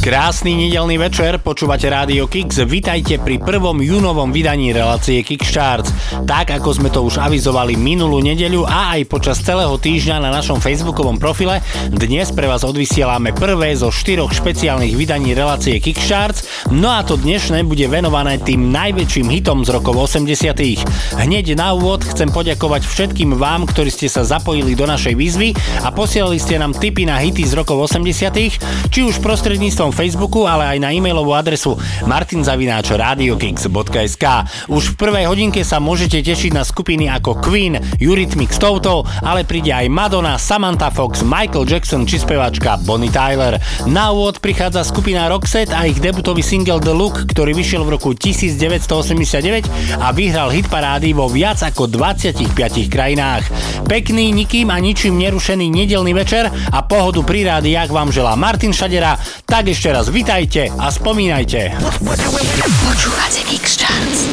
Krásny nedelný večer, počúvate Rádio Kix. Vitajte pri prvom júnovom vydaní relácie Kix Charts. Tak, ako sme to už avizovali minulú nedeľu a aj počas celého týždňa na našom facebookovom profile, dnes pre vás odvysielame prvé zo štyroch špeciálnych vydaní relácie Kix Charts, no a to dnešné bude venované tým najväčším hitom z rokov 80. Hneď na úvod chcem poďakovať všetkým vám, ktorí ste sa zapojili do našej výzvy a posielali ste nám tipy na hity z rokov 80. či už prostredníctvom našom Facebooku, ale aj na e-mailovú adresu martinzavináčradiokix.sk. Už v prvej hodinke sa môžete tešiť na skupiny ako Queen, Eurythmics Toto, ale príde aj Madonna, Samantha Fox, Michael Jackson či speváčka Bonnie Tyler. Na úvod prichádza skupina Roxette a ich debutový single The Look, ktorý vyšiel v roku 1989 a vyhral hit parády vo viac ako 25 krajinách. Pekný, nikým a ničím nerušený nedelný večer a pohodu pri rádiách vám želá Martin Šadera, tak ešte ešte raz vitajte a spomínajte. Počúvate Charts.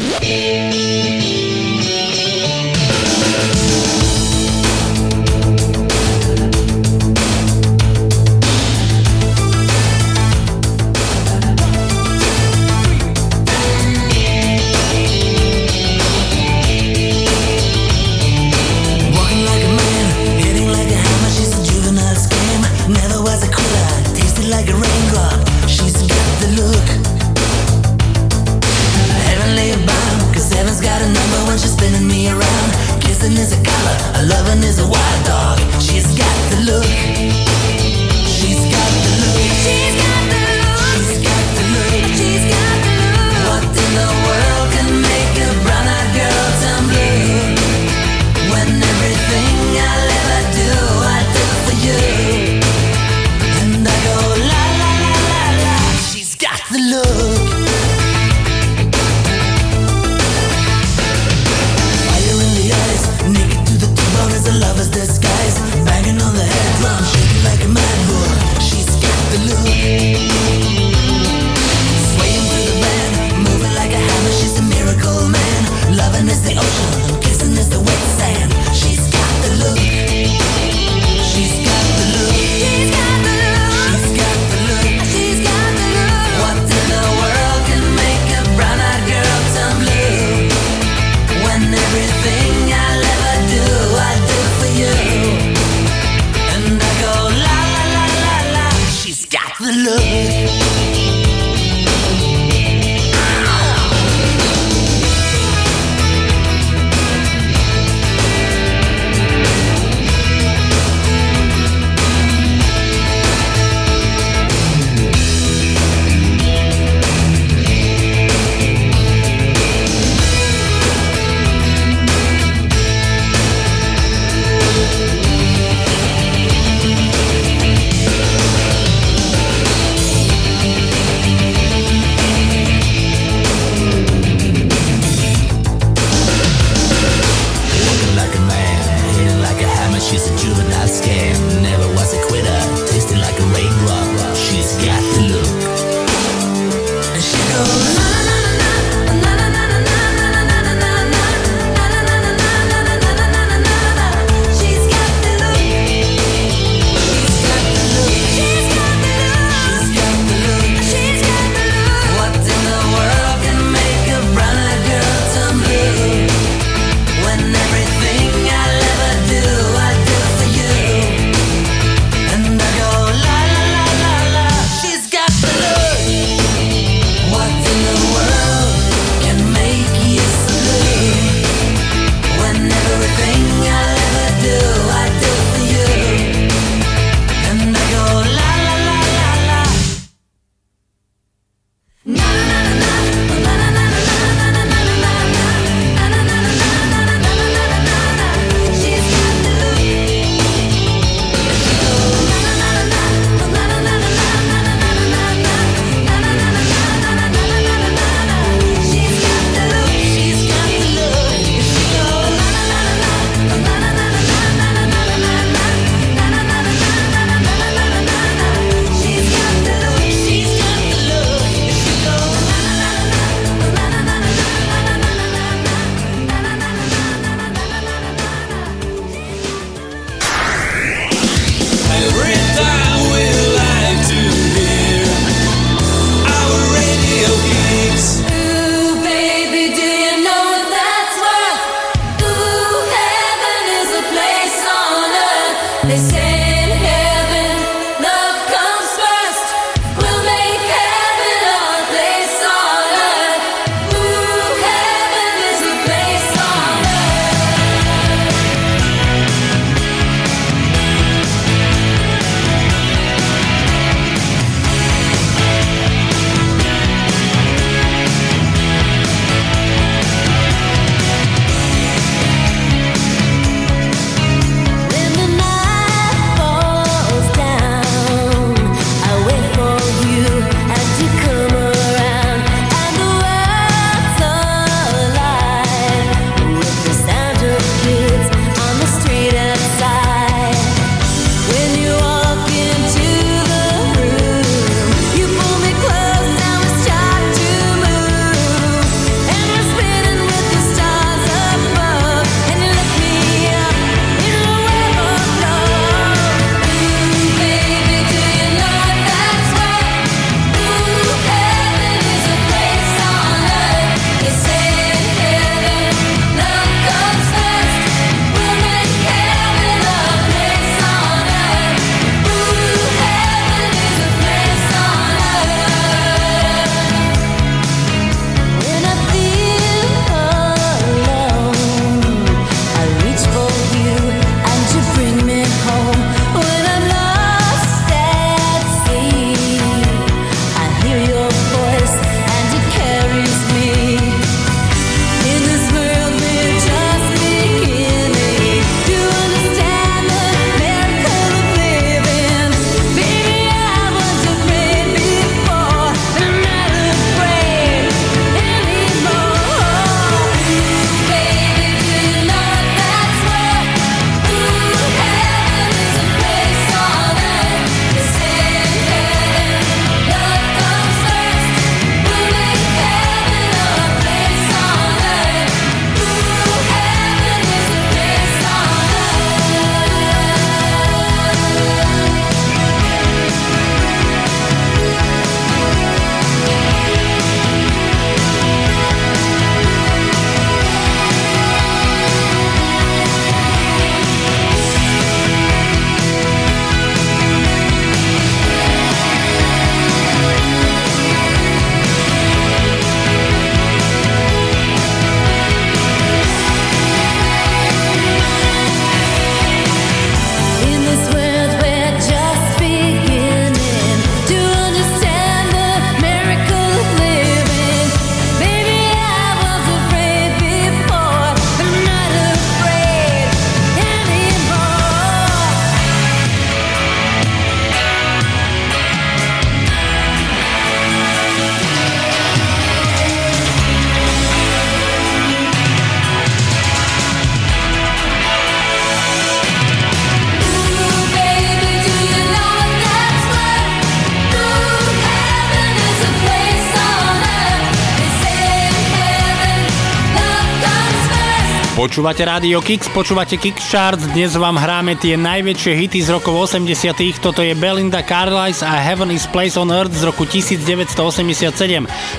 Počúvate Radio Kix, počúvate Charts, dnes vám hráme tie najväčšie hity z rokov 80 Toto je Belinda Carlisle a Heaven is Place on Earth z roku 1987.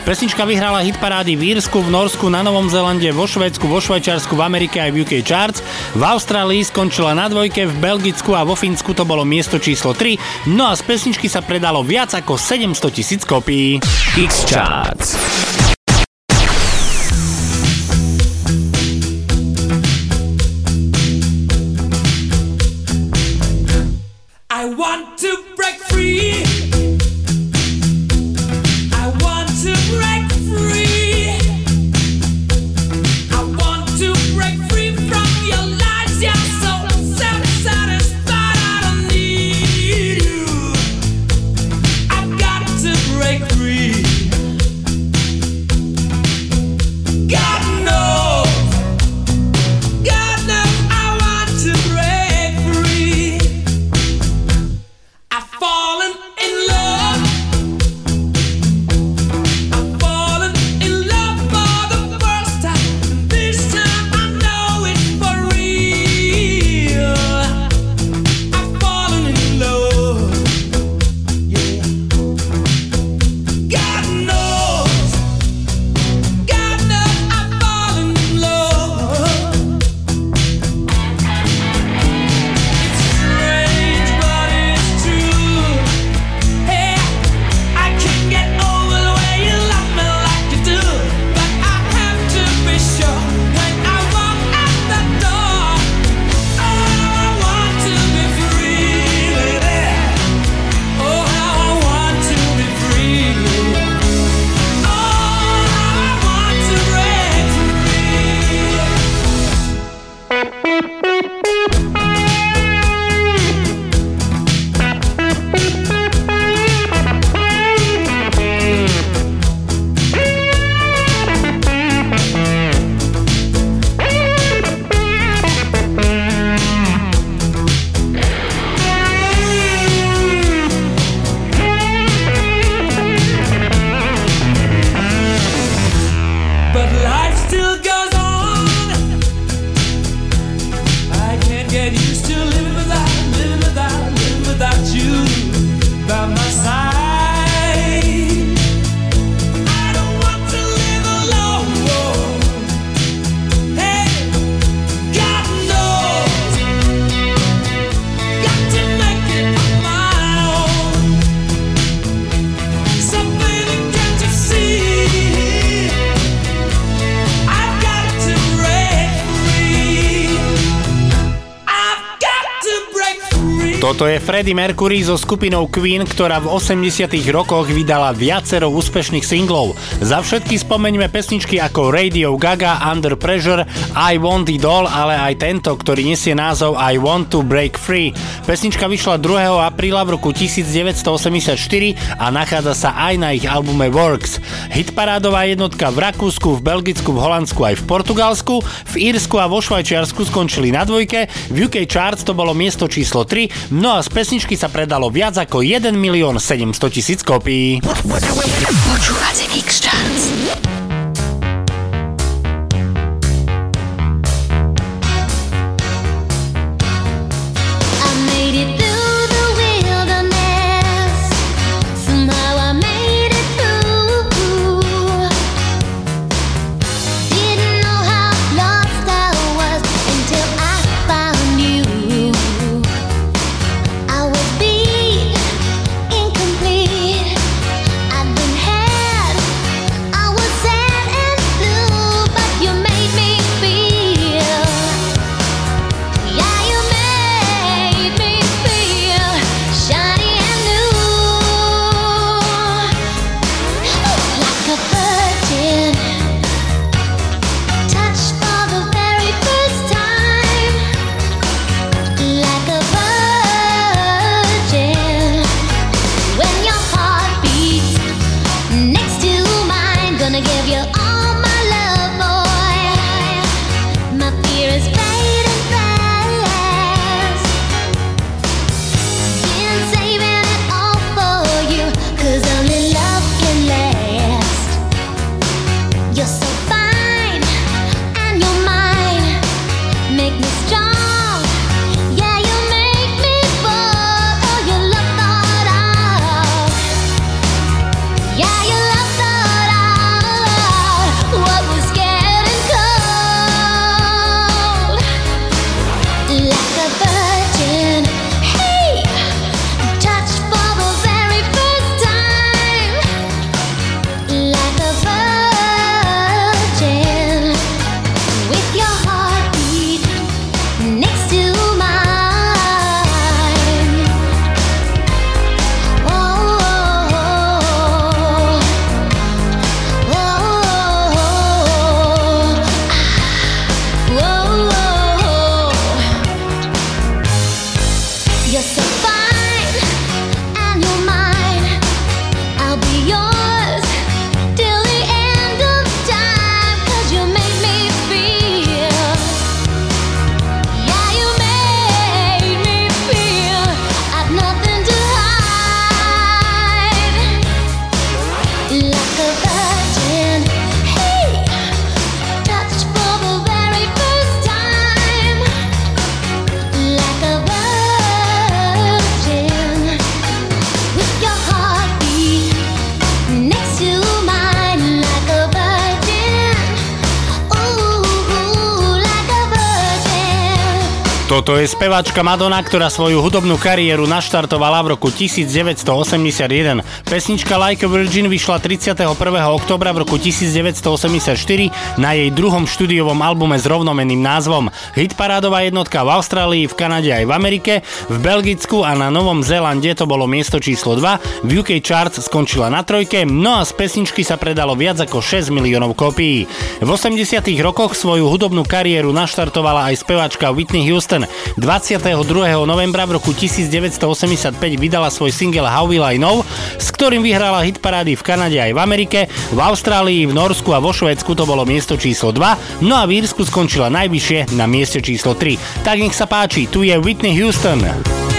Pesnička vyhrala hit parády v Írsku, v Norsku, na Novom Zelande, vo Švédsku, vo Švajčiarsku, v Amerike aj v UK Charts. V Austrálii skončila na dvojke, v Belgicku a vo Fínsku to bolo miesto číslo 3. No a z pesničky sa predalo viac ako 700 tisíc kopií. Kix Charts. to Freddie Mercury so skupinou Queen, ktorá v 80 rokoch vydala viacero úspešných singlov. Za všetky spomeňme pesničky ako Radio Gaga, Under Pressure, I Want It All, ale aj tento, ktorý nesie názov I Want to Break Free. Pesnička vyšla 2. apríla v roku 1984 a nachádza sa aj na ich albume Works. Hitparádová jednotka v Rakúsku, v Belgicku, v Holandsku aj v Portugalsku, v Írsku a vo Švajčiarsku skončili na dvojke, v UK Charts to bolo miesto číslo 3, no a z pesničky sa predalo viac ako 1 milión 700 tisíc kopií. Počúvate Mix Toto je speváčka Madonna, ktorá svoju hudobnú kariéru naštartovala v roku 1981. Pesnička Like a Virgin vyšla 31. oktobra v roku 1984 na jej druhom štúdiovom albume s rovnomenným názvom. Hitparádová jednotka v Austrálii, v Kanade aj v Amerike, v Belgicku a na Novom Zélande to bolo miesto číslo 2, v UK Charts skončila na trojke, no a z pesničky sa predalo viac ako 6 miliónov kópií. V 80 rokoch svoju hudobnú kariéru naštartovala aj speváčka Whitney Houston. 22. novembra v roku 1985 vydala svoj single How Will I Know, s ktorým vyhrala hitparády v Kanade aj v Amerike, v Austrálii, v Norsku a vo Švédsku to bolo miesto číslo 2, no a v Írsku skončila najvyššie na mieste číslo 3. Tak nech sa páči, tu je Whitney Houston.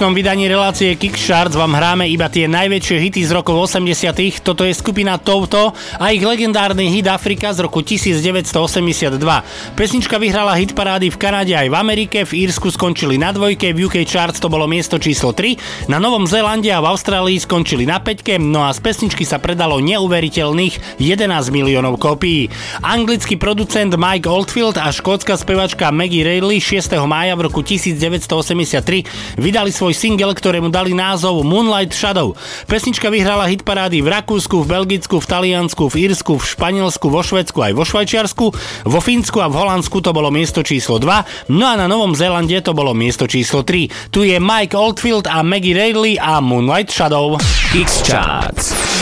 dnešnom vydaní relácie Kickstarts vám hráme iba tie najväčšie hity z rokov 80. Toto je skupina Touto a ich legendárny hit Afrika z roku 1982. Pesnička vyhrala hit parády v Kanade aj v Amerike, v Írsku skončili na dvojke, v UK Charts to bolo miesto číslo 3, na Novom Zélande a v Austrálii skončili na 5, no a z pesničky sa predalo neuveriteľných 11 miliónov kopií. Anglický producent Mike Oldfield a škótska spevačka Maggie Reilly 6. mája v roku 1983 vydali svoj svoj single, ktorému dali názov Moonlight Shadow. Pesnička vyhrala hitparády v Rakúsku, v Belgicku, v Taliansku, v Írsku, v Španielsku, vo Švedsku aj vo Švajčiarsku, vo Fínsku a v Holandsku to bolo miesto číslo 2, no a na Novom Zélande to bolo miesto číslo 3. Tu je Mike Oldfield a Maggie Reilly a Moonlight Shadow. X-Charts.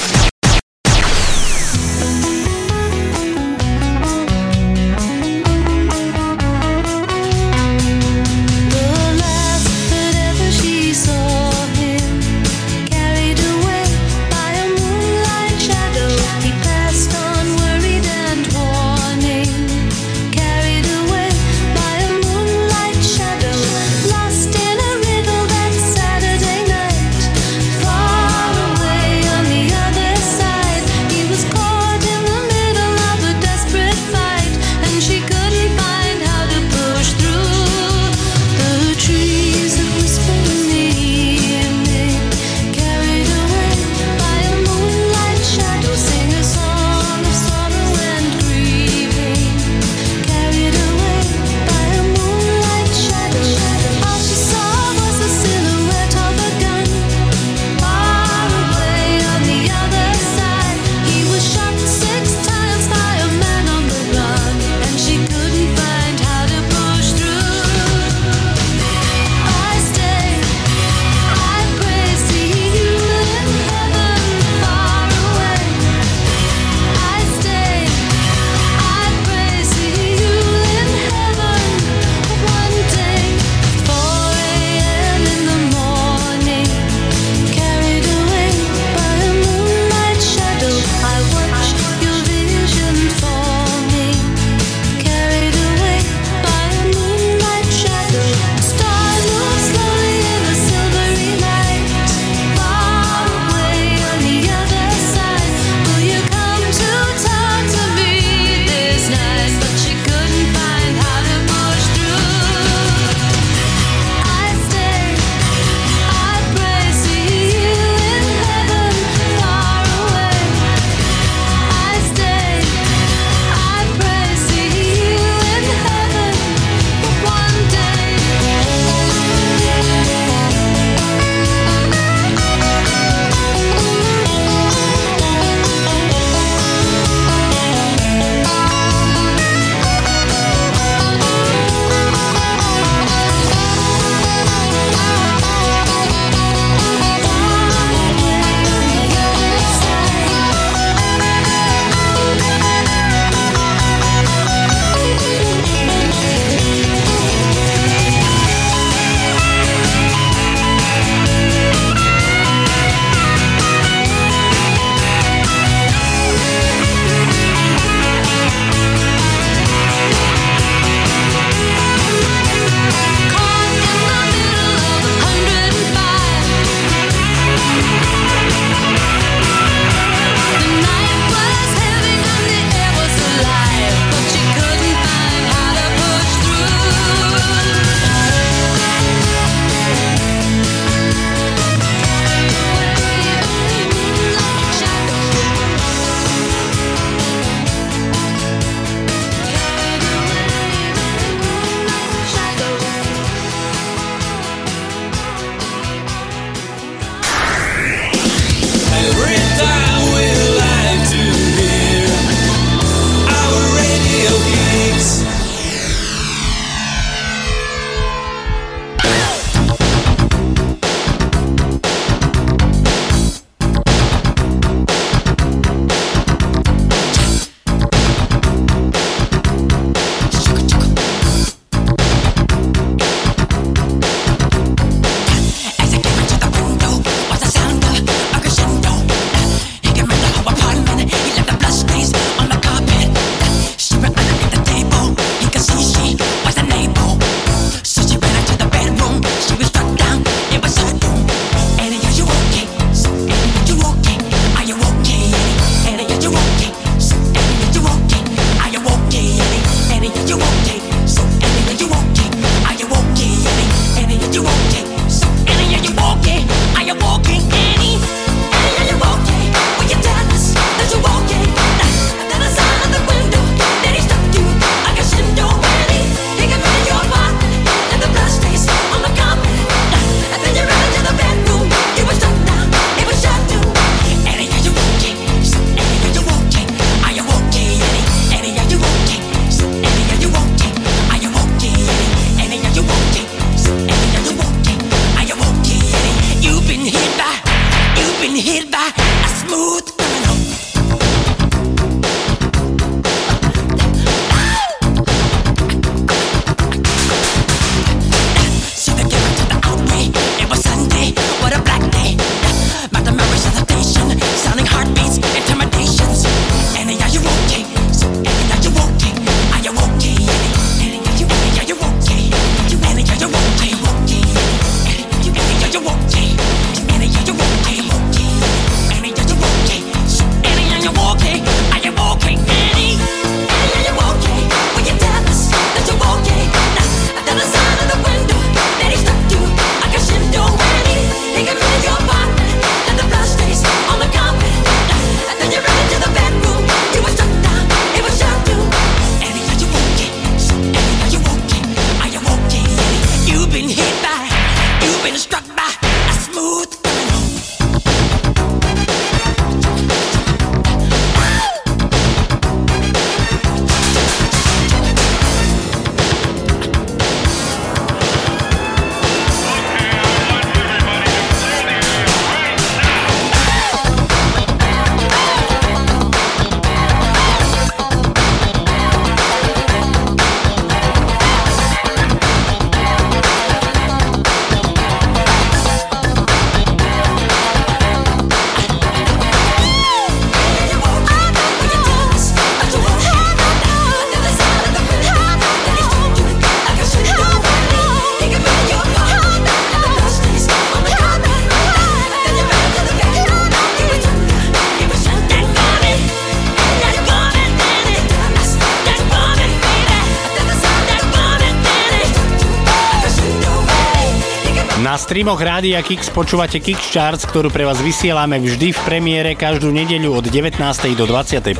Streamoch Rádia Kix počúvate Kix Charts, ktorú pre vás vysielame vždy v premiére každú nedeľu od 19. do 21.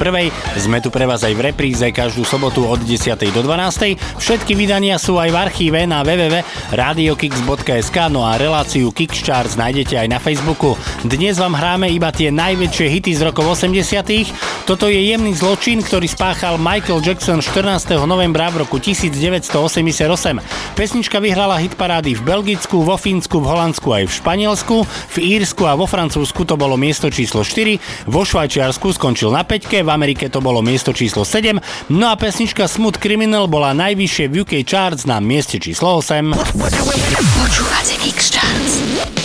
Sme tu pre vás aj v repríze každú sobotu od 10. do 12. Všetky vydania sú aj v archíve na www.radiokix.sk no a reláciu Kix Charts nájdete aj na Facebooku. Dnes vám hráme iba tie najväčšie hity z rokov 80. Toto je jemný zločin, ktorý spáchal Michael Jackson 14. novembra v roku 1988. Pesnička vyhrala hitparády v Belgicku, vo Fínsku, v Holandsku aj v Španielsku, v Írsku a vo Francúzsku to bolo miesto číslo 4, vo Švajčiarsku skončil na 5, v Amerike to bolo miesto číslo 7, no a pesnička Smooth Criminal bola najvyššie v UK Charts na mieste číslo 8. Počúvate Kix Charts.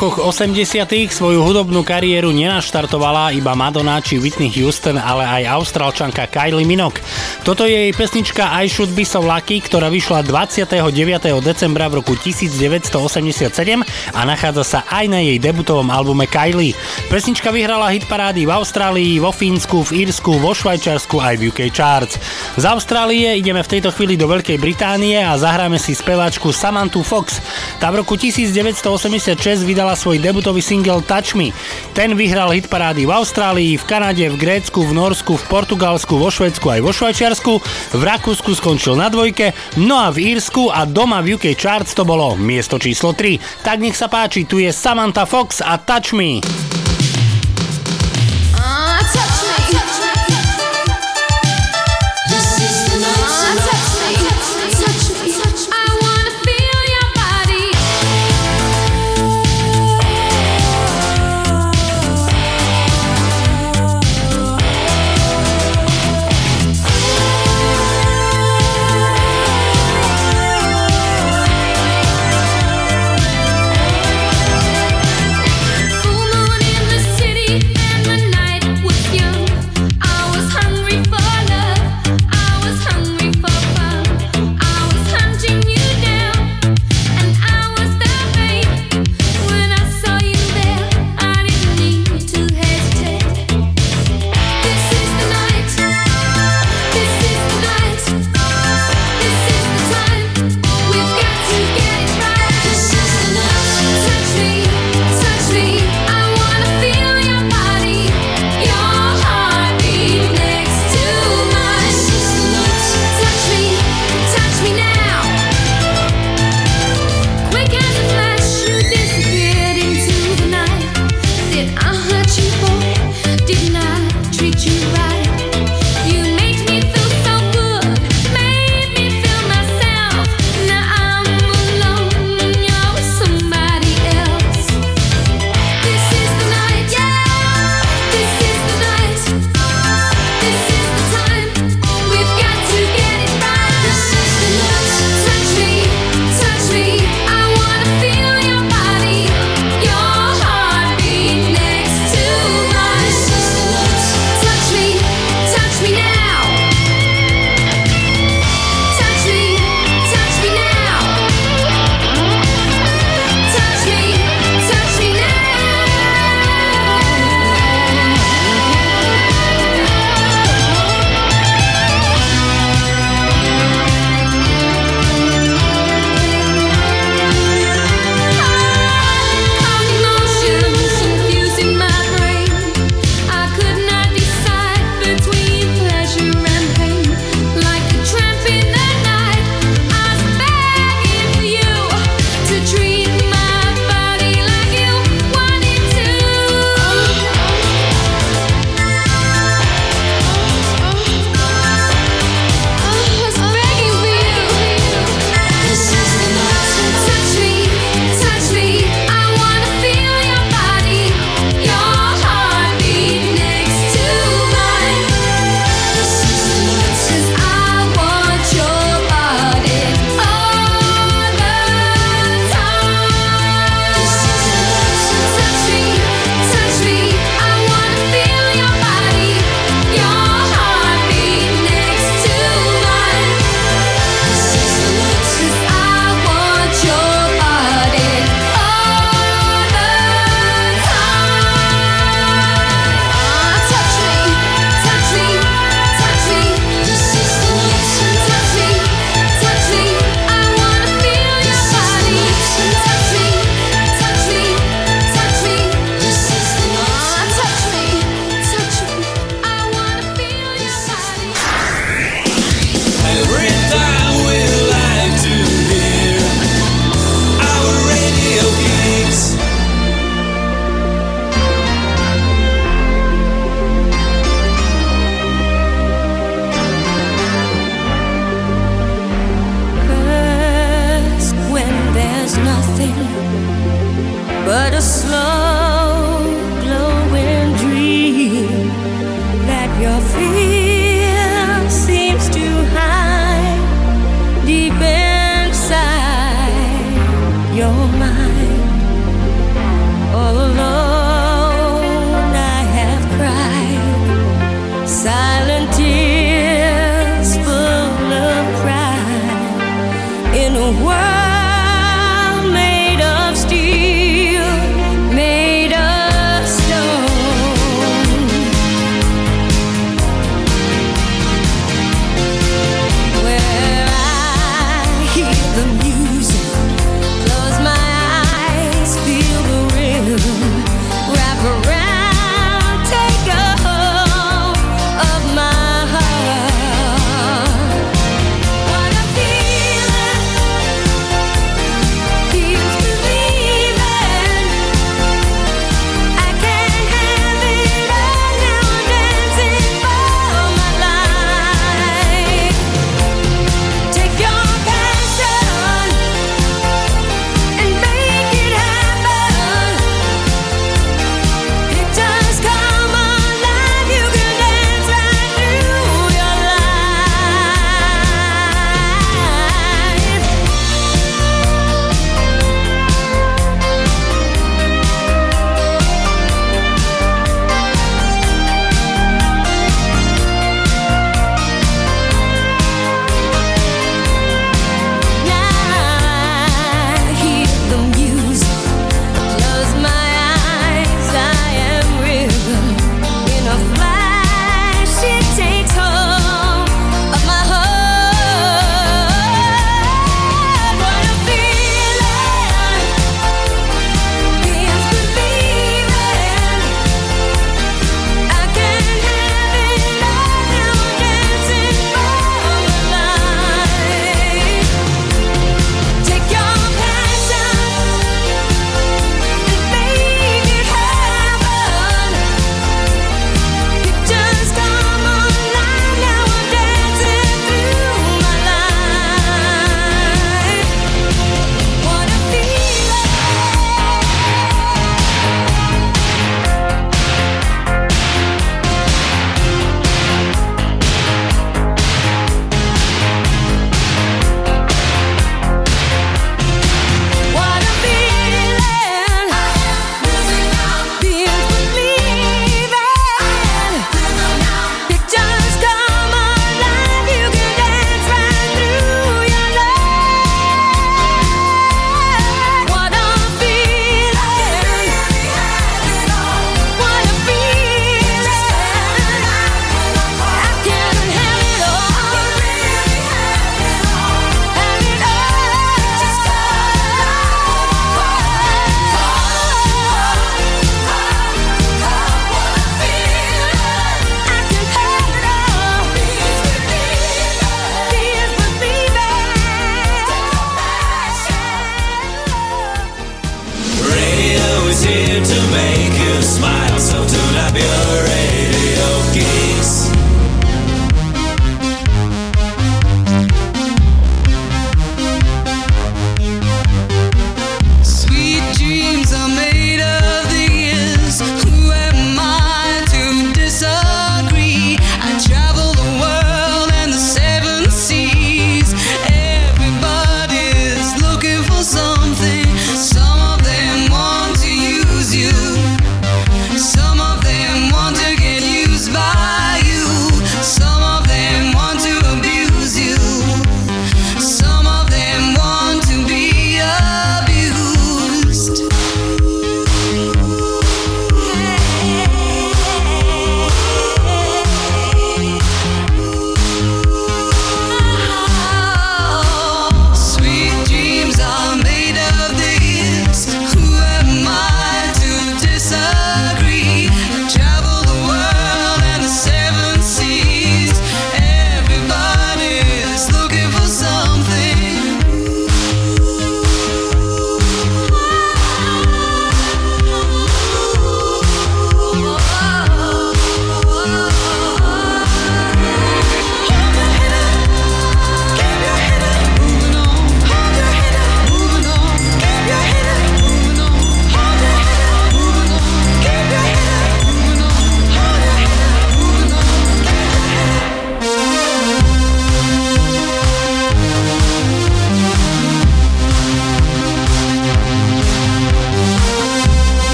rokoch 80. svoju hudobnú kariéru nenaštartovala iba Madonna či Whitney Houston, ale aj austrálčanka Kylie Minogue. Toto je jej pesnička I Should Be So Lucky, ktorá vyšla 29. decembra v roku 1987 a nachádza sa aj na jej debutovom albume Kylie. Pesnička vyhrala hit parády v Austrálii, vo Fínsku, v Írsku, vo Švajčarsku aj v UK Charts. Z Austrálie ideme v tejto chvíli do Veľkej Británie a zahráme si speváčku Samanthu Fox. Tá v roku 1986 vydala svoj debutový single Touch Me. Ten vyhral hit parády v Austrálii, v Kanade, v Grécku, v Norsku, v Portugalsku, vo Švedsku aj vo Švajčiarsku Maďarsku, v Rakúsku skončil na dvojke, no a v Írsku a doma v UK Charts to bolo miesto číslo 3. Tak nech sa páči, tu je Samantha Fox a Touch Me.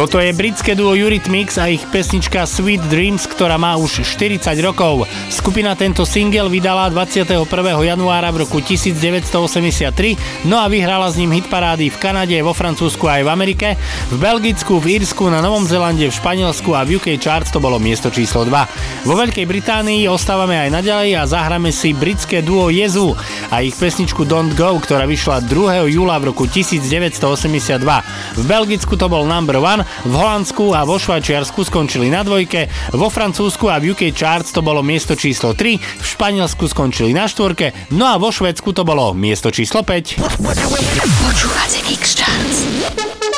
Toto je britské duo Eurythmics a ich pesnička Sweet Dreams, ktorá má už 40 rokov. Skupina tento single vydala 21. januára v roku 1983, no a vyhrala s ním hitparády v Kanade, vo Francúzsku aj v Amerike, v Belgicku, v Írsku, na Novom Zelande, v Španielsku a v UK Charts to bolo miesto číslo 2. Vo Veľkej Británii ostávame aj naďalej a zahráme si britské duo Jezu a ich pesničku Don't Go, ktorá vyšla 2. júla v roku 1982. V Belgicku to bol number one v Holandsku a vo Švajčiarsku skončili na dvojke, vo Francúzsku a v UK Charts to bolo miesto číslo 3, v Španielsku skončili na štvorke, no a vo Švedsku to bolo miesto číslo 5. Počúvate X Charts.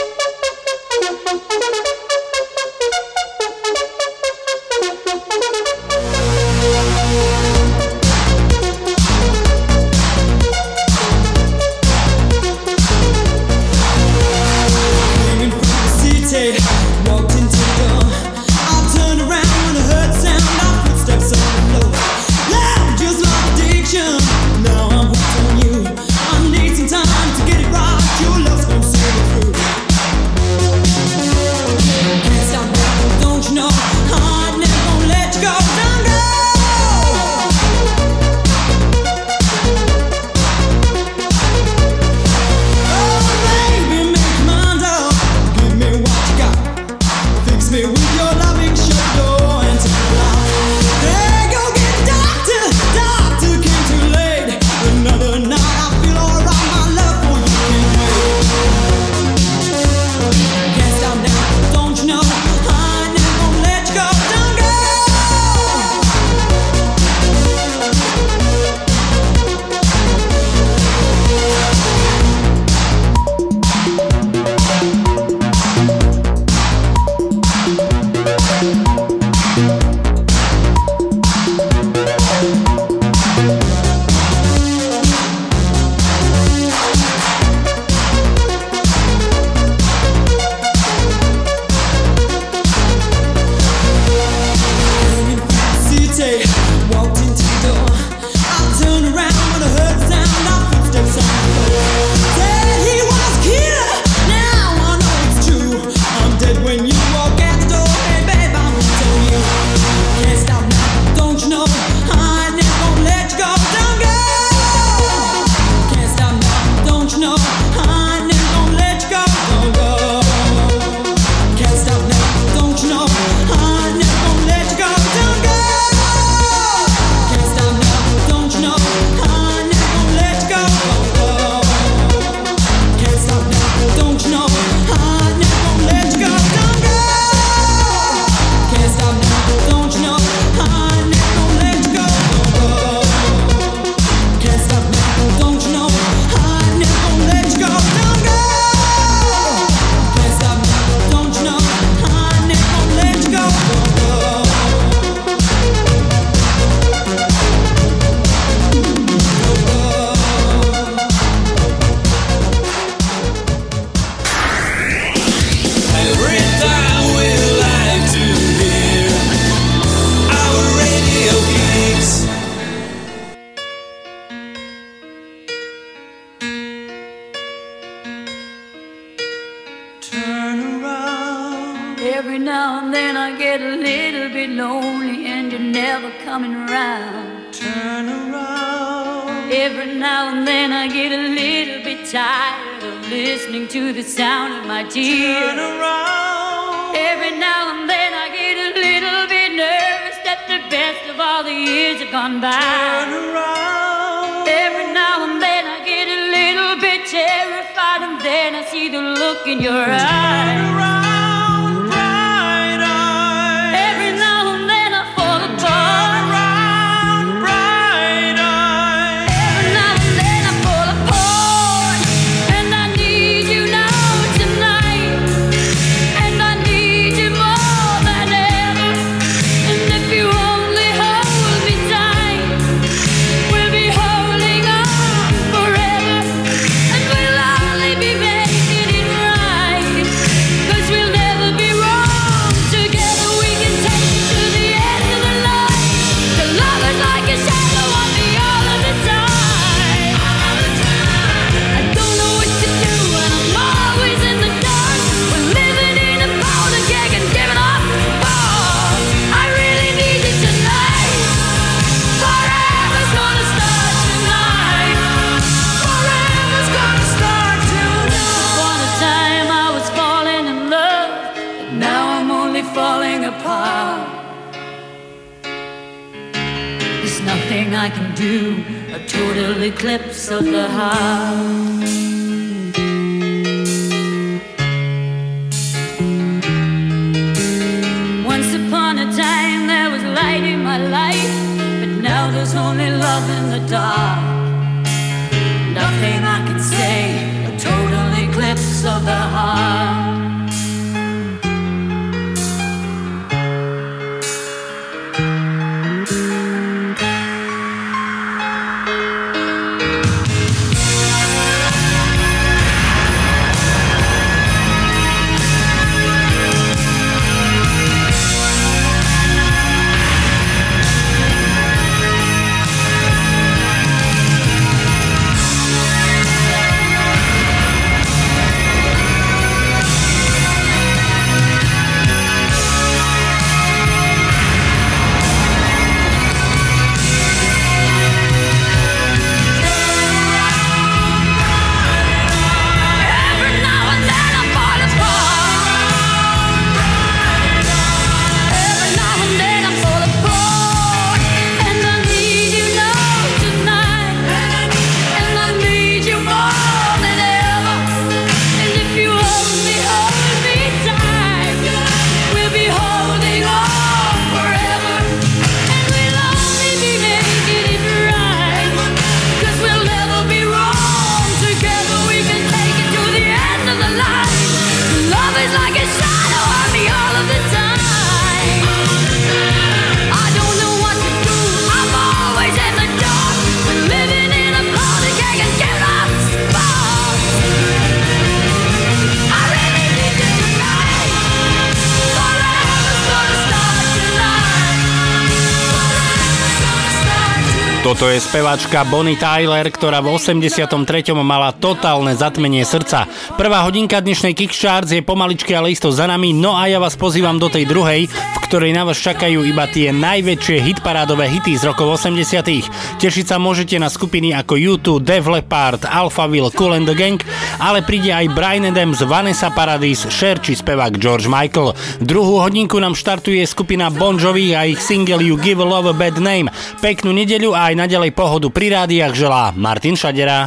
Toto je speváčka Bonnie Tyler, ktorá v 83. mala totálne zatmenie srdca. Prvá hodinka dnešnej Kickstarts je pomaličky ale isto za nami, no a ja vás pozývam do tej druhej, v ktorej na vás čakajú iba tie najväčšie hitparádové hity z rokov 80. Tešiť sa môžete na skupiny ako U2, Def Leppard, Alphaville, Cool and the Gang, ale príde aj Brian Adams, Vanessa Paradis, Cher či spevák George Michael. Druhú hodinku nám štartuje skupina Bon Jovi a ich single You Give Love a Bad Name. Peknú nedeľu a aj naďalej pohodu pri rádiách želá Martin Šadera.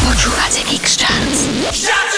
Počúvate Kix Charts.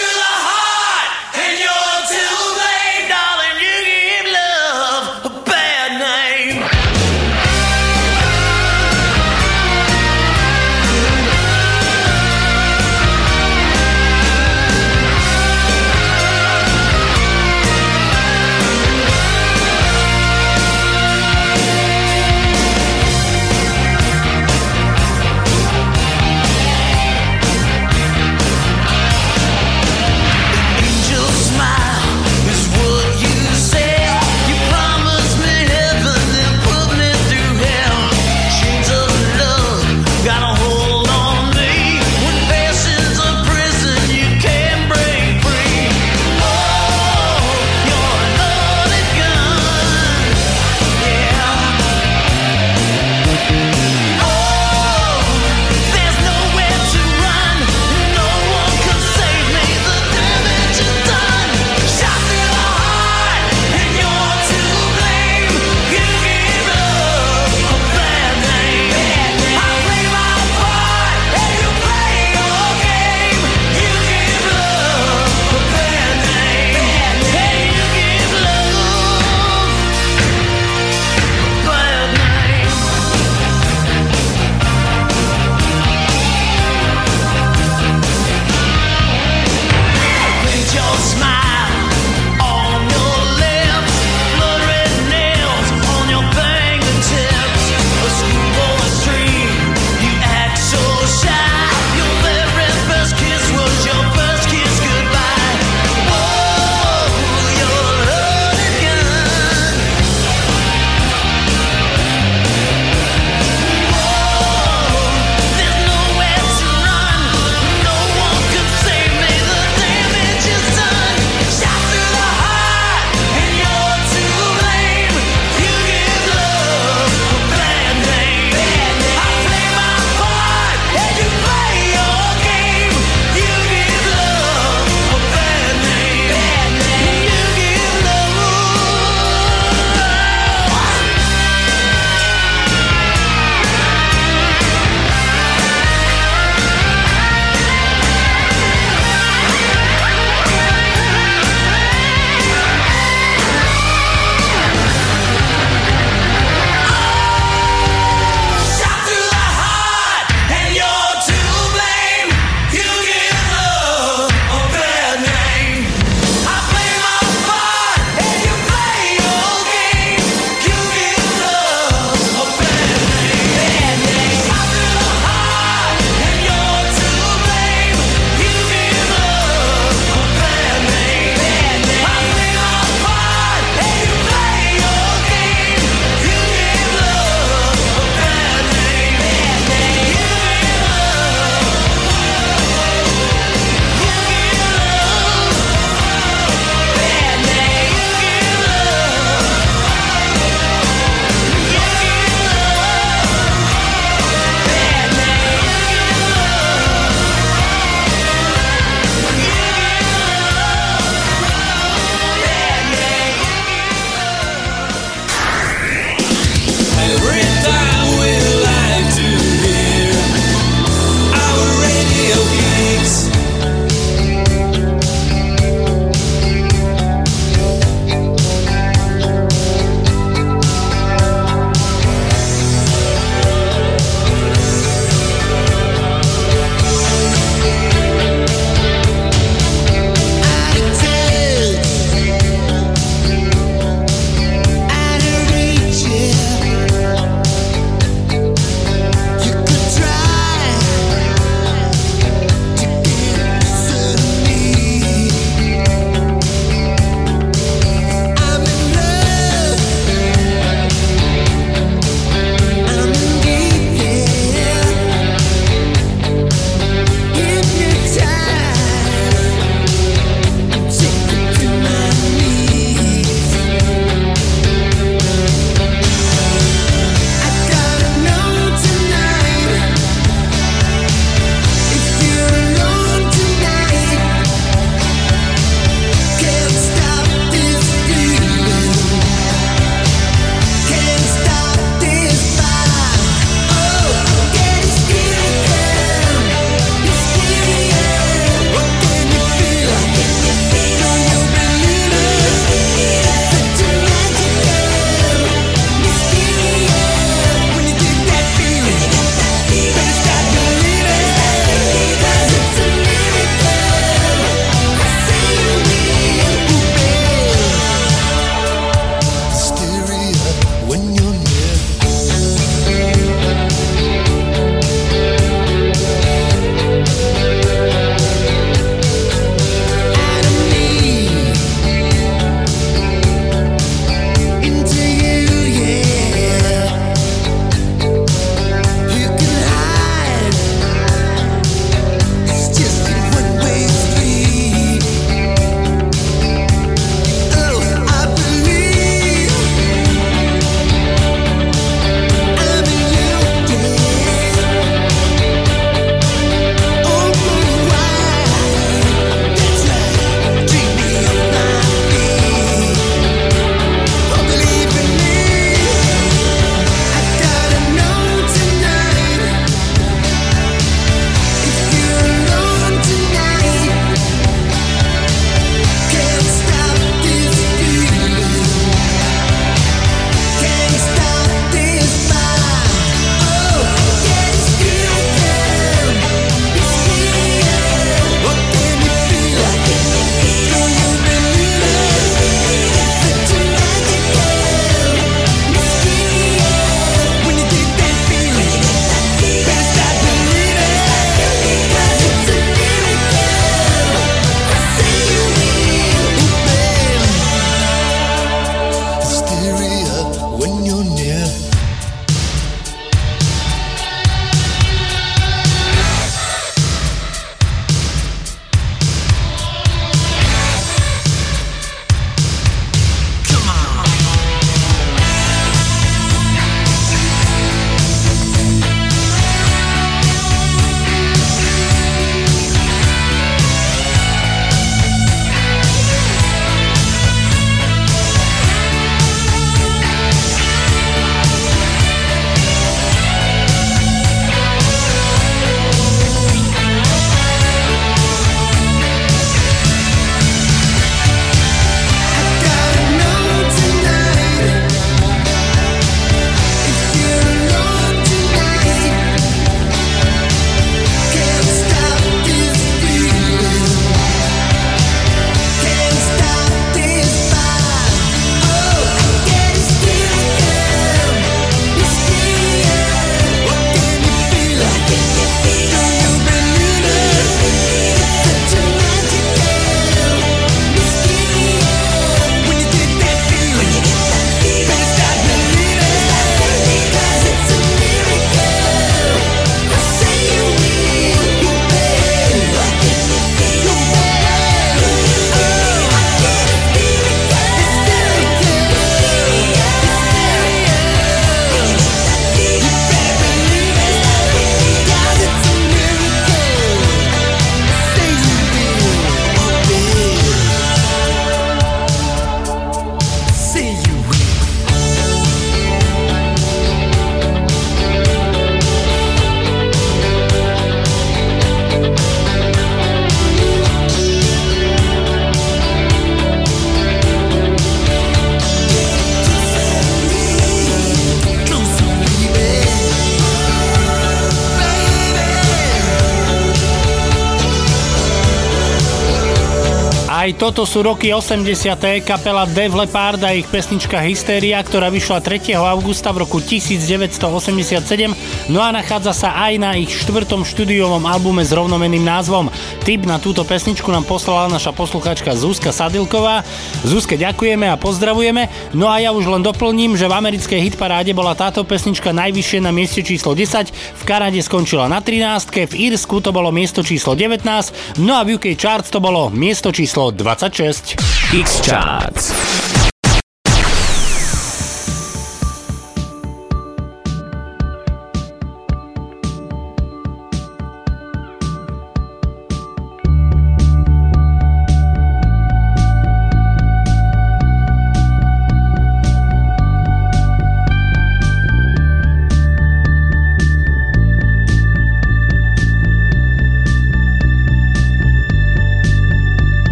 Toto sú roky 80. kapela Def Leppard a ich pesnička Hysteria, ktorá vyšla 3. augusta v roku 1987, no a nachádza sa aj na ich štvrtom štúdiovom albume s rovnomenným názvom. Tip na túto pesničku nám poslala naša poslucháčka Zuzka Sadilková. Zuzke ďakujeme a pozdravujeme. No a ja už len doplním, že v americkej hitparáde bola táto pesnička najvyššie na mieste číslo 10, v Kanade skončila na 13, v Írsku to bolo miesto číslo 19, no a v UK Charts to bolo miesto číslo 26. X-Charts. See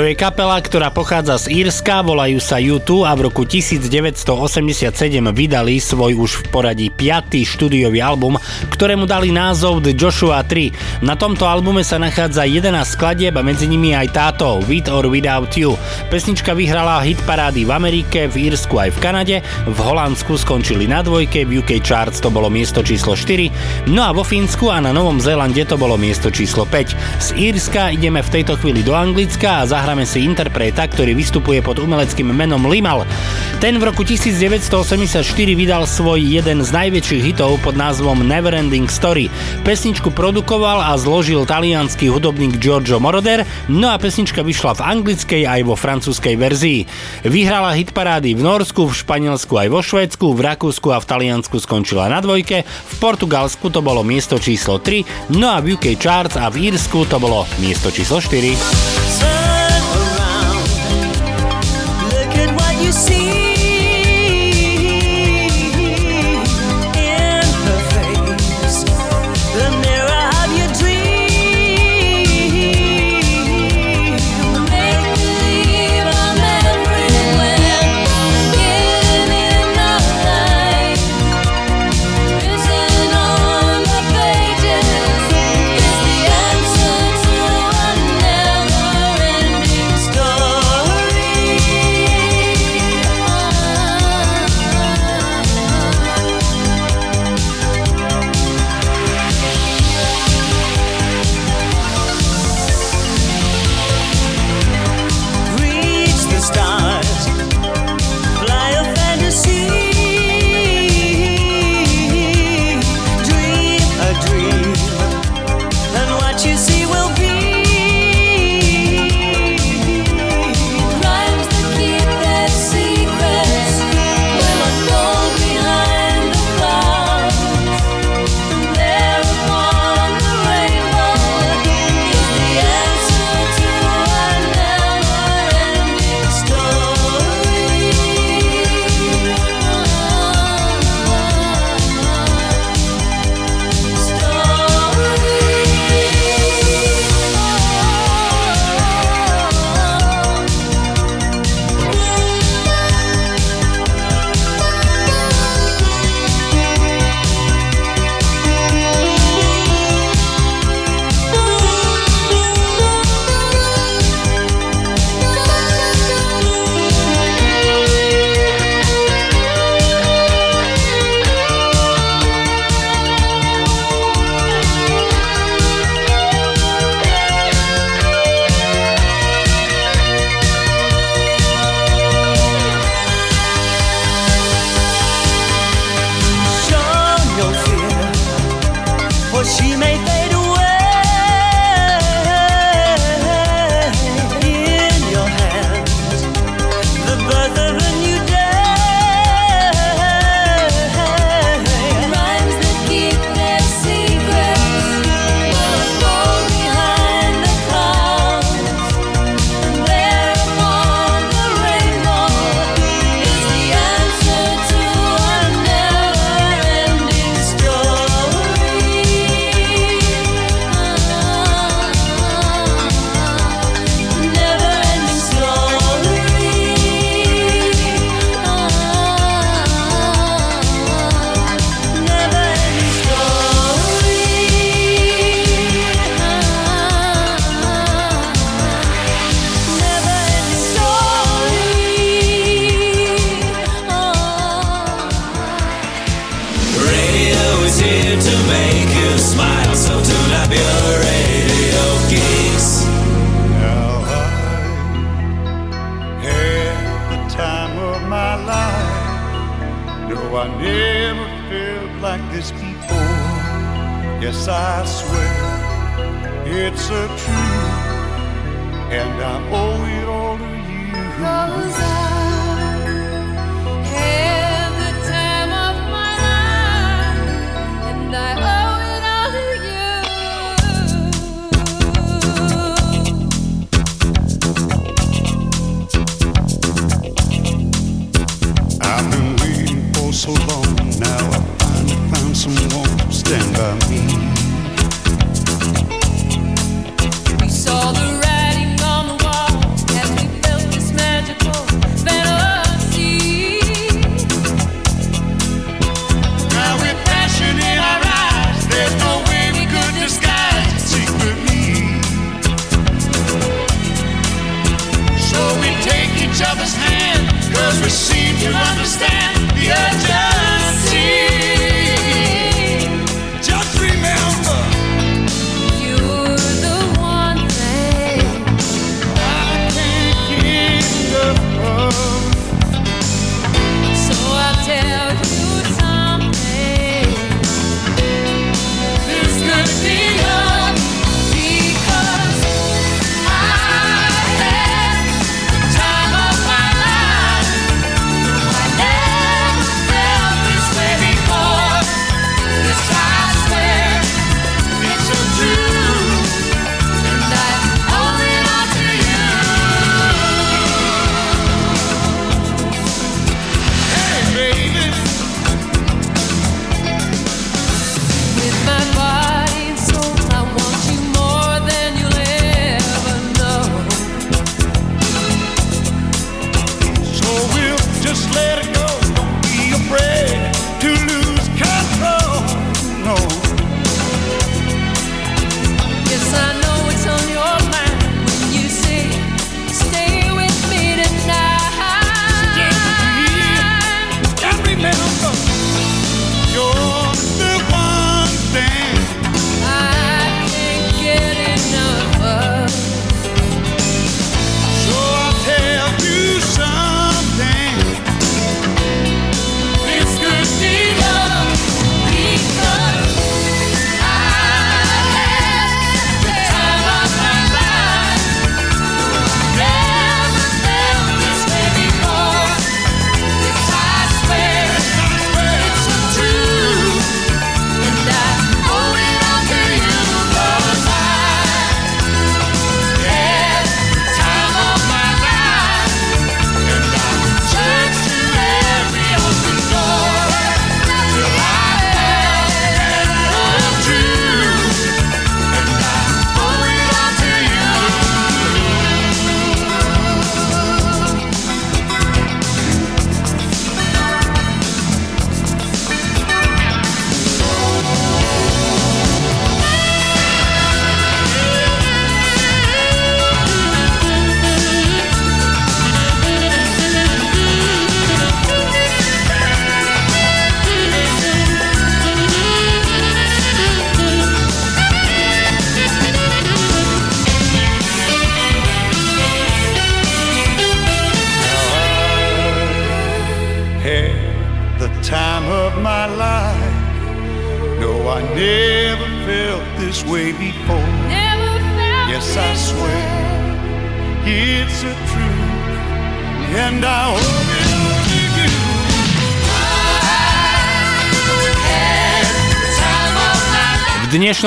To je kapela, ktorá pochádza z Írska, volajú sa U2 a v roku 1987 vydali svoj už v poradí 5. štúdiový album, ktorému dali názov The Joshua 3. Na tomto albume sa nachádza 11 skladieb a medzi nimi aj táto With or Without You. Pesnička vyhrala hit parády v Amerike, v Írsku aj v Kanade, v Holandsku skončili na dvojke, v UK Charts to bolo miesto číslo 4, no a vo Fínsku a na Novom Zélande to bolo miesto číslo 5. Z Írska ideme v tejto chvíli do Anglicka a zahra zahráme si interpreta, ktorý vystupuje pod umeleckým menom Limal. Ten v roku 1984 vydal svoj jeden z najväčších hitov pod názvom Neverending Story. Pesničku produkoval a zložil talianský hudobník Giorgio Moroder, no a pesnička vyšla v anglickej aj vo francúzskej verzii. Vyhrala hit parády v Norsku, v Španielsku aj vo Švédsku, v Rakúsku a v Taliansku skončila na dvojke, v Portugalsku to bolo miesto číslo 3, no a v UK Charts a v Írsku to bolo miesto číslo 4. see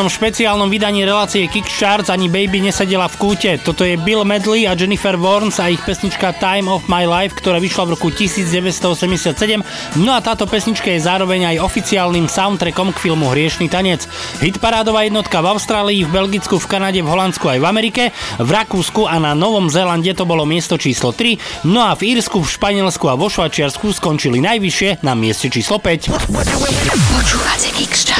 dnešnom špeciálnom vydaní relácie Kickcharts ani Baby nesedela v kúte. Toto je Bill Medley a Jennifer Warnes a ich pesnička Time of My Life, ktorá vyšla v roku 1987. No a táto pesnička je zároveň aj oficiálnym soundtrackom k filmu Hriešný tanec. Hitparádová jednotka v Austrálii, v Belgicku, v Kanade, v Holandsku aj v Amerike, v Rakúsku a na Novom Zélande to bolo miesto číslo 3, no a v Írsku, v Španielsku a vo Švačiarsku skončili najvyššie na mieste číslo 5. Počúvate Kix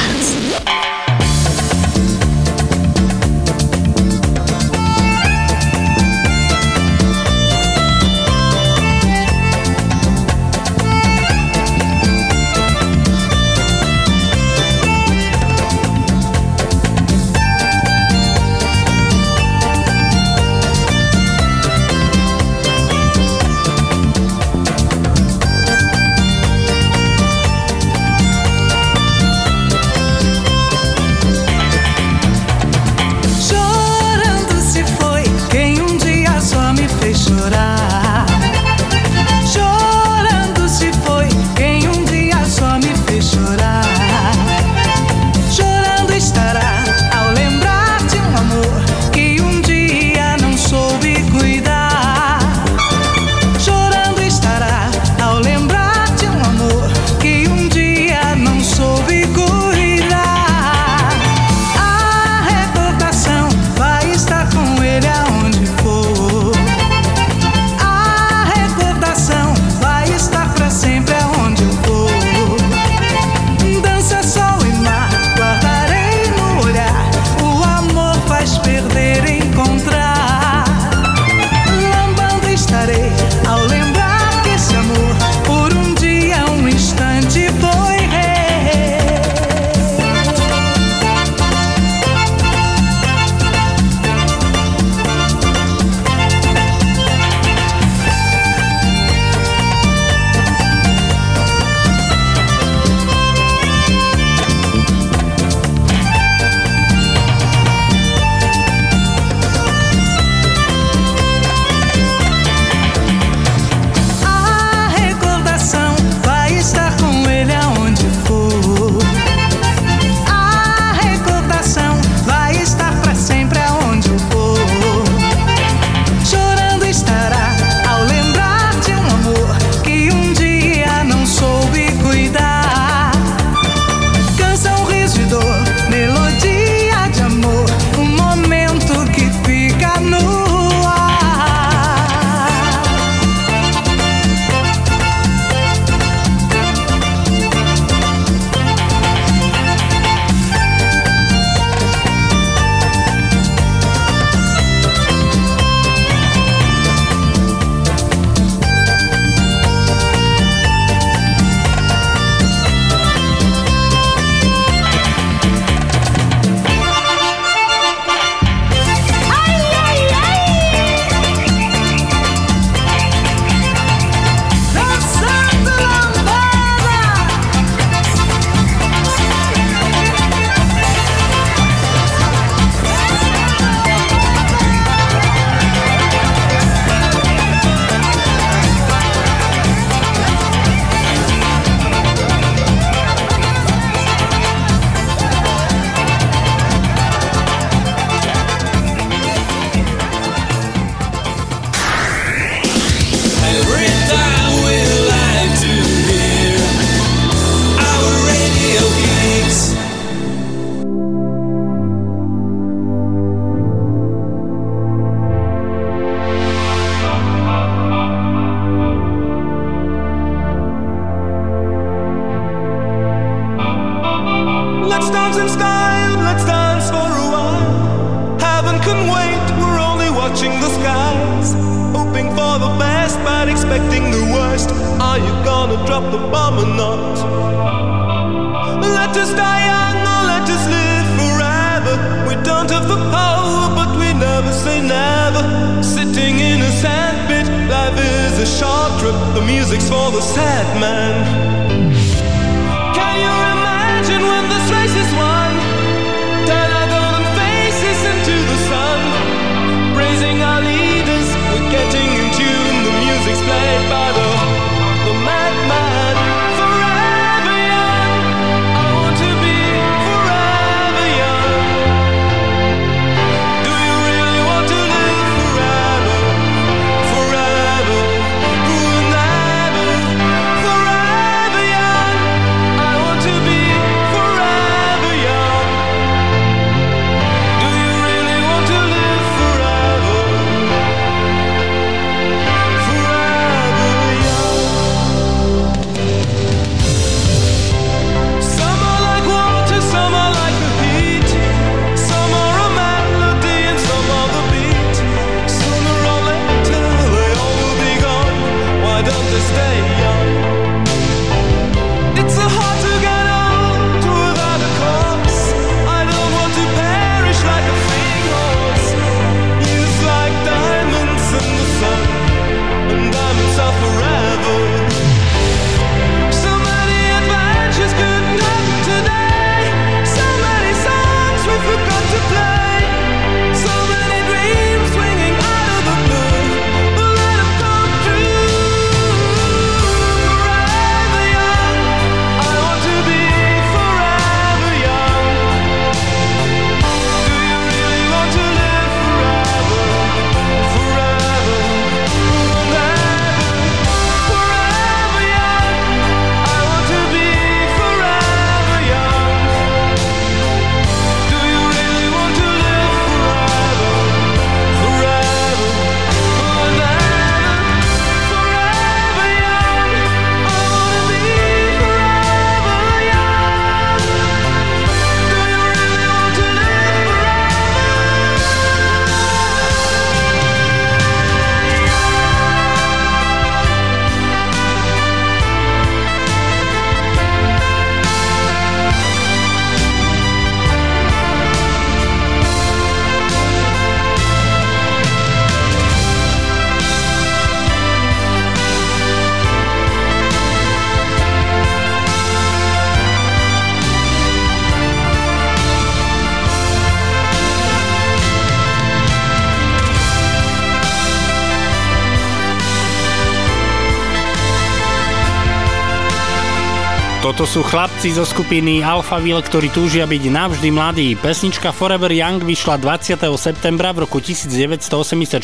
sú chlapci zo skupiny Alpha Will, ktorí túžia byť navždy mladí. Pesnička Forever Young vyšla 20. septembra v roku 1984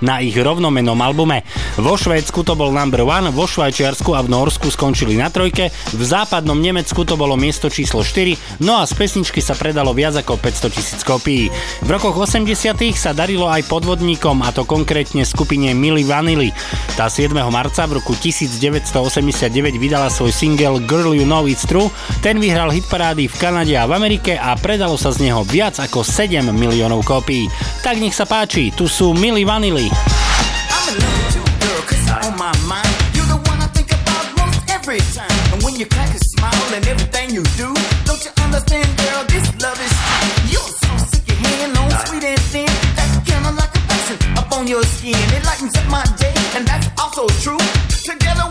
na ich rovnomenom albume. Vo Švédsku to bol number one, vo Švajčiarsku a v Norsku skončili na trojke, v západnom Nemecku to bolo miesto číslo 4, no a z pesničky sa predalo viac ako 500 tisíc kopií. V rokoch 80. sa darilo aj podvodníkom, a to konkrétne skupine Milly Vanilly. Tá 7. marca v roku 1989 vydala svoj single Girl You Know Now It's True. Ten vyhral hit parády v Kanade a v Amerike a predalo sa z neho viac ako 7 miliónov kópií. Tak nech sa páči, tu sú Milli Vanilli. Your skin, it lightens up my day, and that's also true. Together.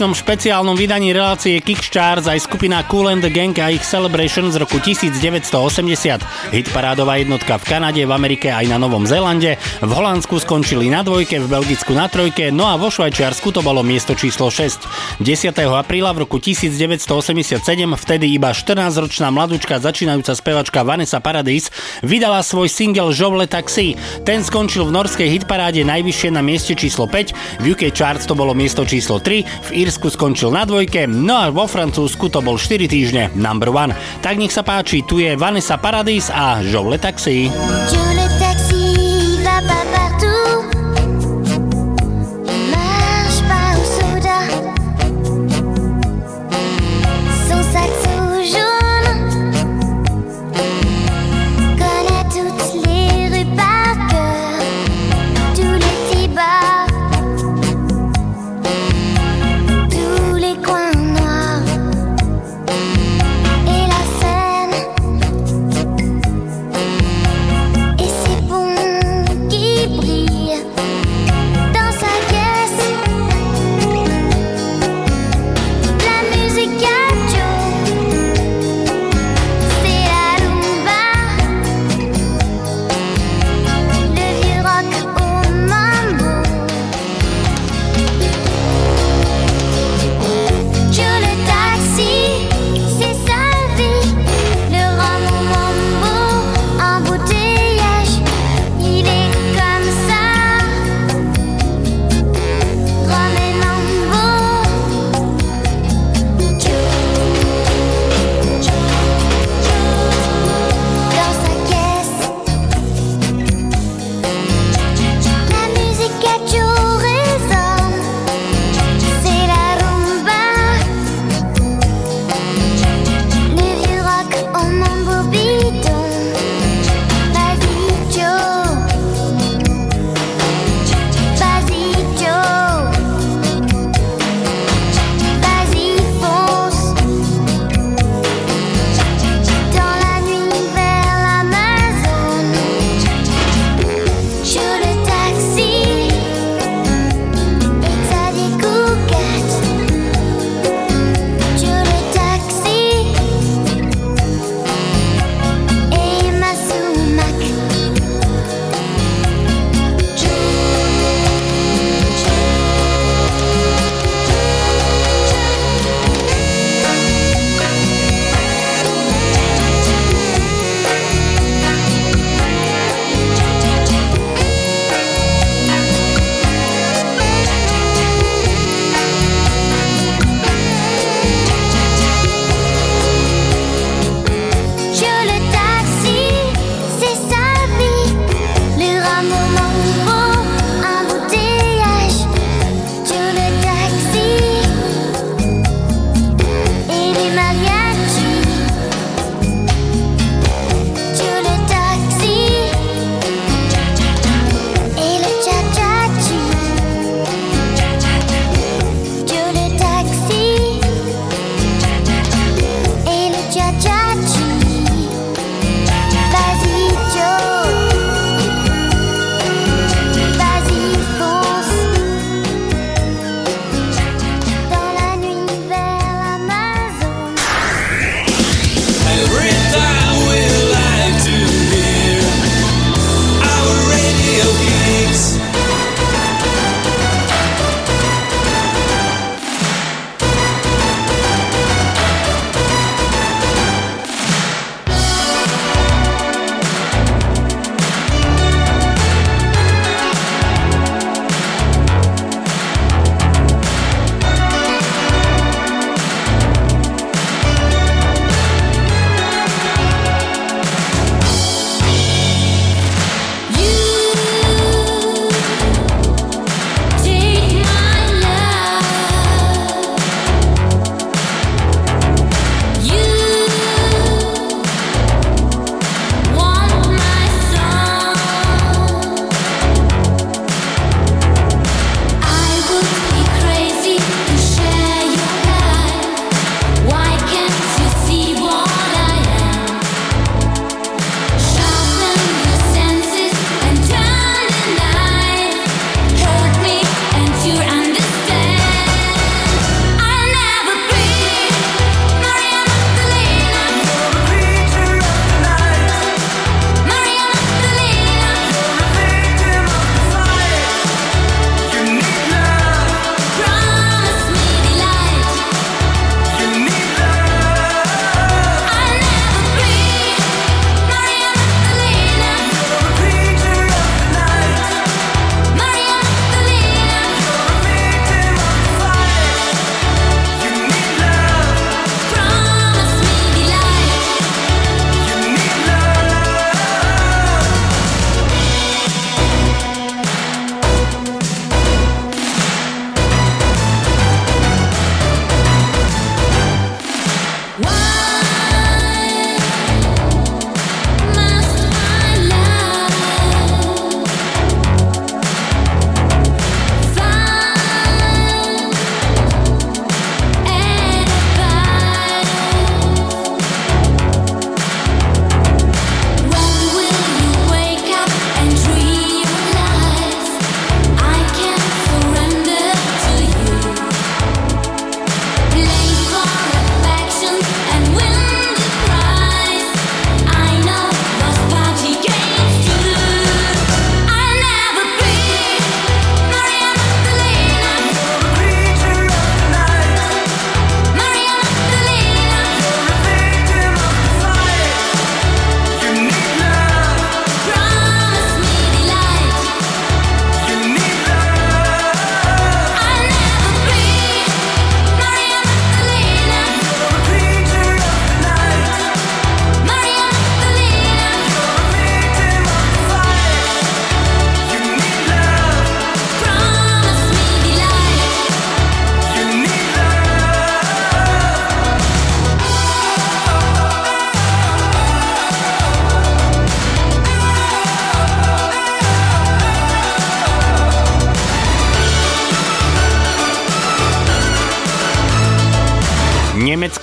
Dnešnom špeciálnom vydaní relácie Kickstarts aj skupina Cool and the Gang a ich Celebration z roku 1980. Hitparádová jednotka v Kanade, v Amerike aj na Novom Zélande, v Holandsku skončili na dvojke, v Belgicku na trojke, no a vo Švajčiarsku to bolo miesto číslo 6. 10. apríla v roku 1987 vtedy iba 14-ročná mladúčka začínajúca spevačka Vanessa Paradis vydala svoj single Žovle Taxi. Ten skončil v norskej hitparáde najvyššie na mieste číslo 5, v UK Charts to bolo miesto číslo 3, v Írsku skončil na dvojke, no a vo Francúzsku to bol 4 týždne number one. Tak nech sa páči, tu je Vanessa Paradis a Žovle Taxi. Dieu,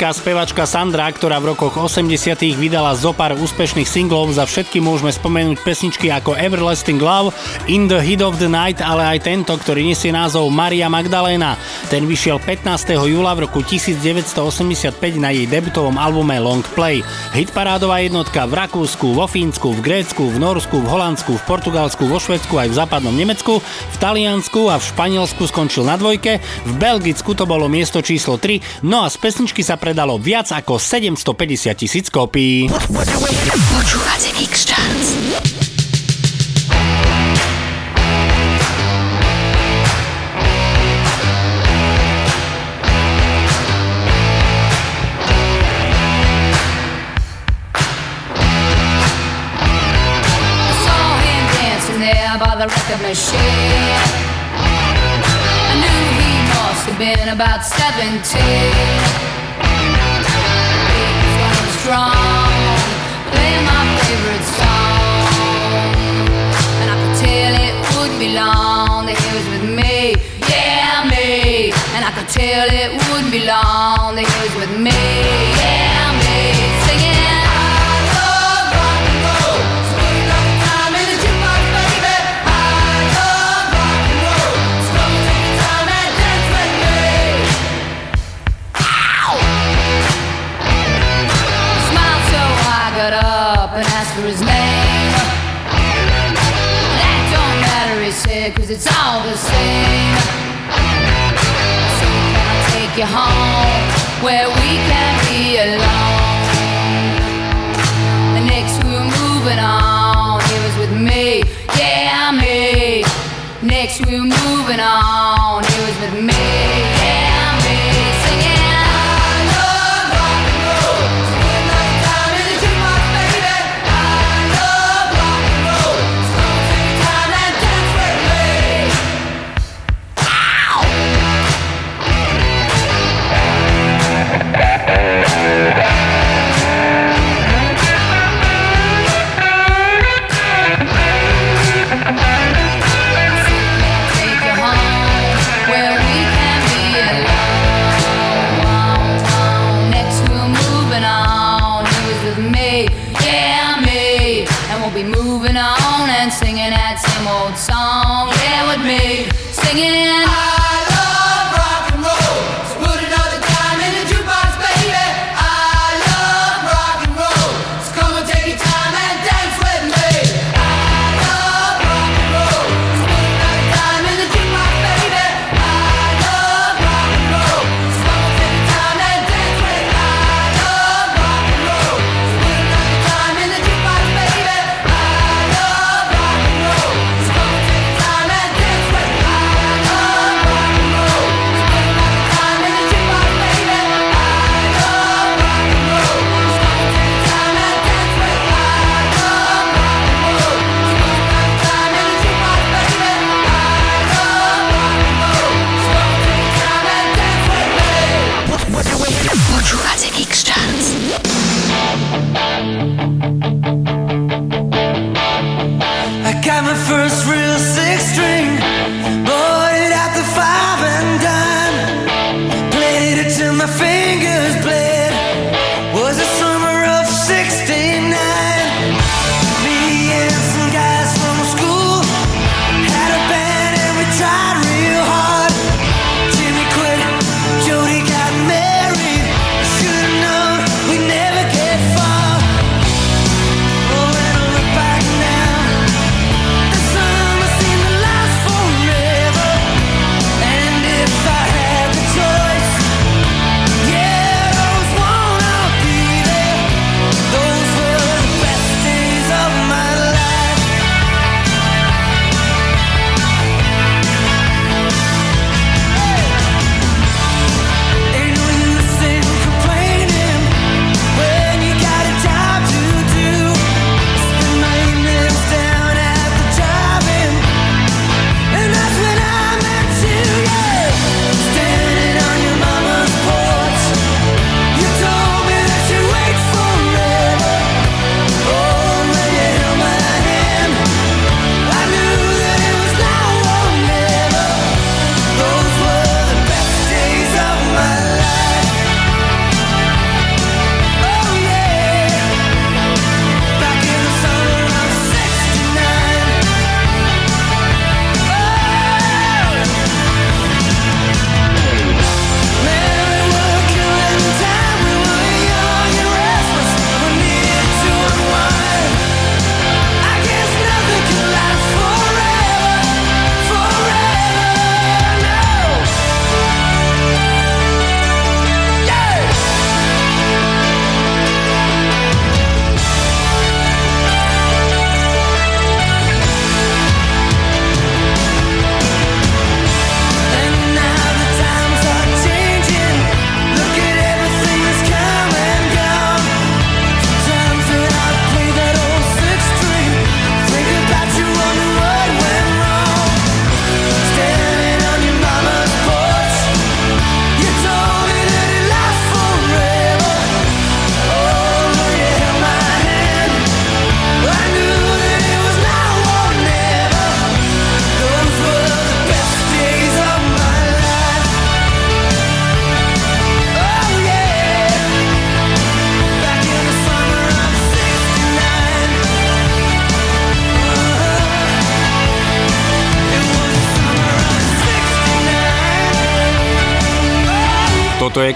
Nemecká spevačka Sandra, ktorá v rokoch 80 vydala zo pár úspešných singlov, za všetky môžeme spomenúť pesničky ako Everlasting Love, In the Heat of the Night, ale aj tento, ktorý nesie názov Maria Magdalena. Ten vyšiel 15. júla v roku 1985 na jej debutovom albume Long Play. Hitparádová jednotka v Rakúsku, vo Fínsku, v Grécku, v Norsku, v Holandsku, v Portugalsku, vo Švedsku aj v západnom Nemecku, v Taliansku a v Španielsku skončil na dvojke, v Belgicku to bolo miesto číslo 3, no a z pesničky sa predalo viac ako 750 tisíc kópií. Počúvate Kix the record machine. I knew he must have been about 17. He was strong, playing my favorite song. And I could tell it wouldn't be long that he was with me, yeah, me. And I could tell it wouldn't be long that he was with me, home where we can be alone? Next we were moving on, he was with me, yeah, me. Next we were moving on, he was with me,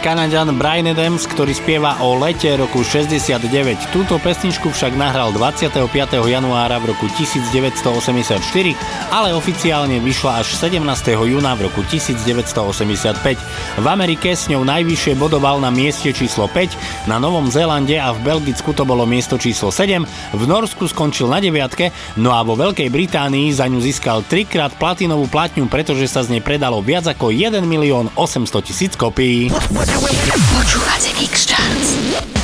K Kanaďan Brian Adams, ktorý spieva o lete roku 69. Túto pesničku však nahral 25. januára v roku 1984, ale oficiálne vyšla až 17. júna v roku 1985. V Amerike s ňou najvyššie bodoval na mieste číslo 5, na Novom Zélande a v Belgicku to bolo miesto číslo 7, v Norsku skončil na 9, no a vo Veľkej Británii za ňu získal 3 krát platinovú platňu, pretože sa z nej predalo viac ako 1 milión 800 tisíc kopií. Počúvate Mix Charts.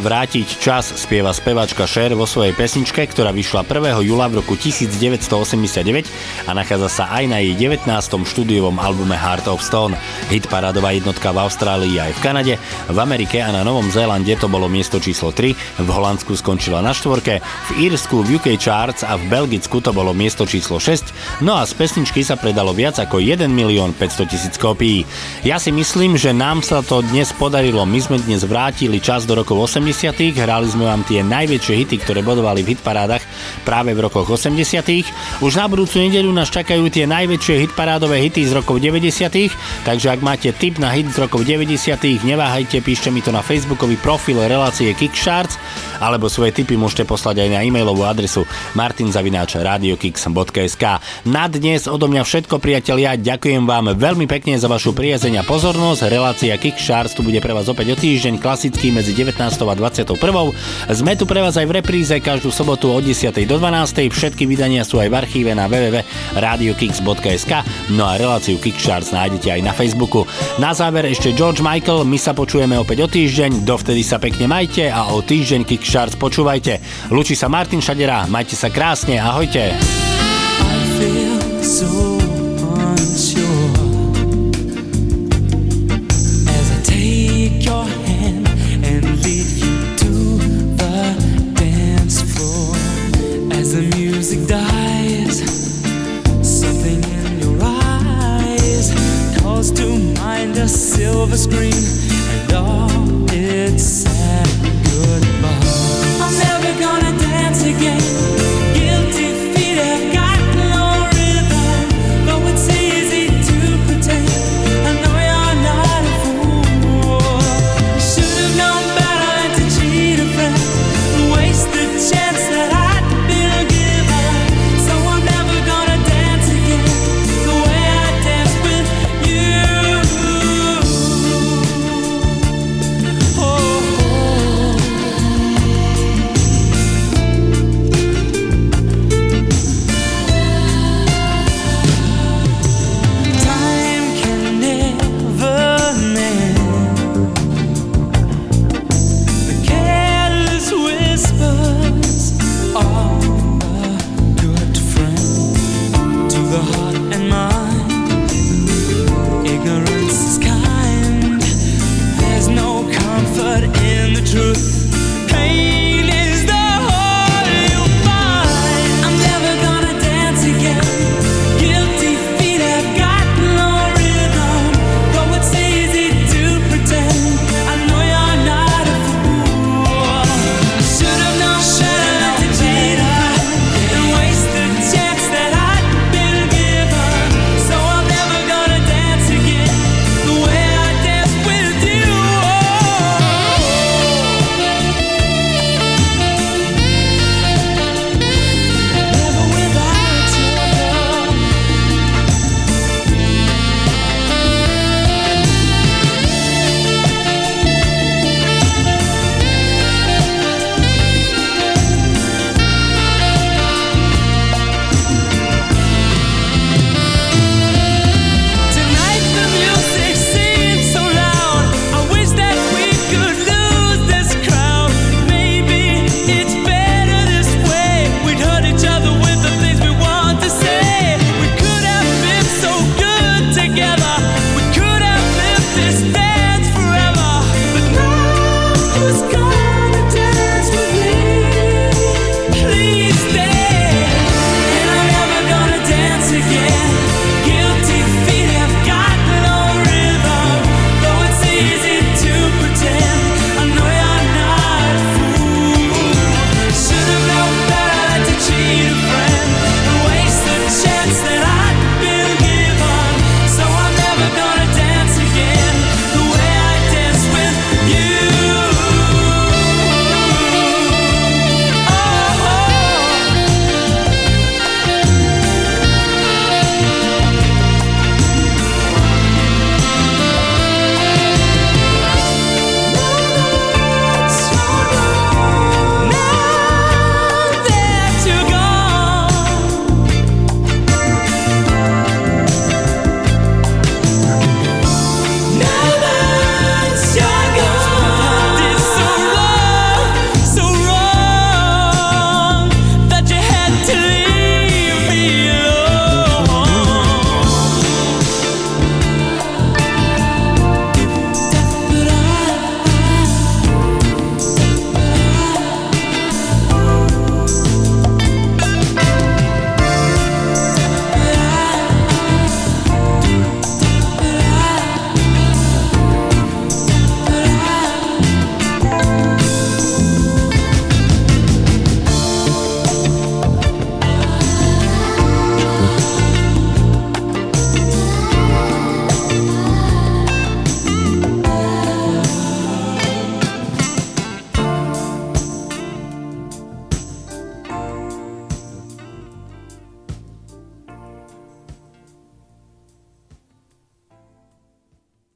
Vrátiť čas, spieva spevačka Cher vo svojej pesničke, ktorá vyšla 1. júla v roku 1989 a nachádza sa aj na jej 19. štúdiovom albume Heart of Stone. Hit parádová jednotka v Austrálii aj v Kanade, v Amerike a na Novom Zélande to bolo miesto číslo 3, v Holandsku skončila na štvorke, v Írsku v UK Charts a v Belgicku to bolo miesto číslo 6, no a z pesničky sa predalo viac ako 1 milión 500 tisíc kópií. Ja si myslím, že nám sa to dnes podarilo, my sme dnes vrátili čas do rokov 80 hrali sme vám tie najväčšie hity, ktoré bodovali v hitparádach práve v rokoch 80 Už na budúcu nedeľu nás čakajú tie najväčšie hitparádové hity z rokov 90 takže ak máte tip na hit z rokov 90 neváhajte, píšte mi to na facebookový profil relácie Kickstarts alebo svoje tipy môžete poslať aj na e-mailovú adresu martinzavináč.radiokix.sk Na dnes odo mňa všetko priatelia, ďakujem vám veľmi pekne za vašu priazeň a pozornosť. Relácia Kickstarts tu bude pre vás opäť o týždeň, klasicky medzi 19. a 21. Sme tu pre vás aj v repríze každú sobotu od 10. do 12. Všetky vydania sú aj v archíve na www.radiokix.sk no a reláciu Kickstarts nájdete aj na Facebooku. Na záver ešte George Michael, my sa počujeme opäť o týždeň, dovtedy sa pekne majte a o týždeň Kickstarts počúvajte. Lučí sa Martin Šadera, majte sa krásne, ahojte. feel so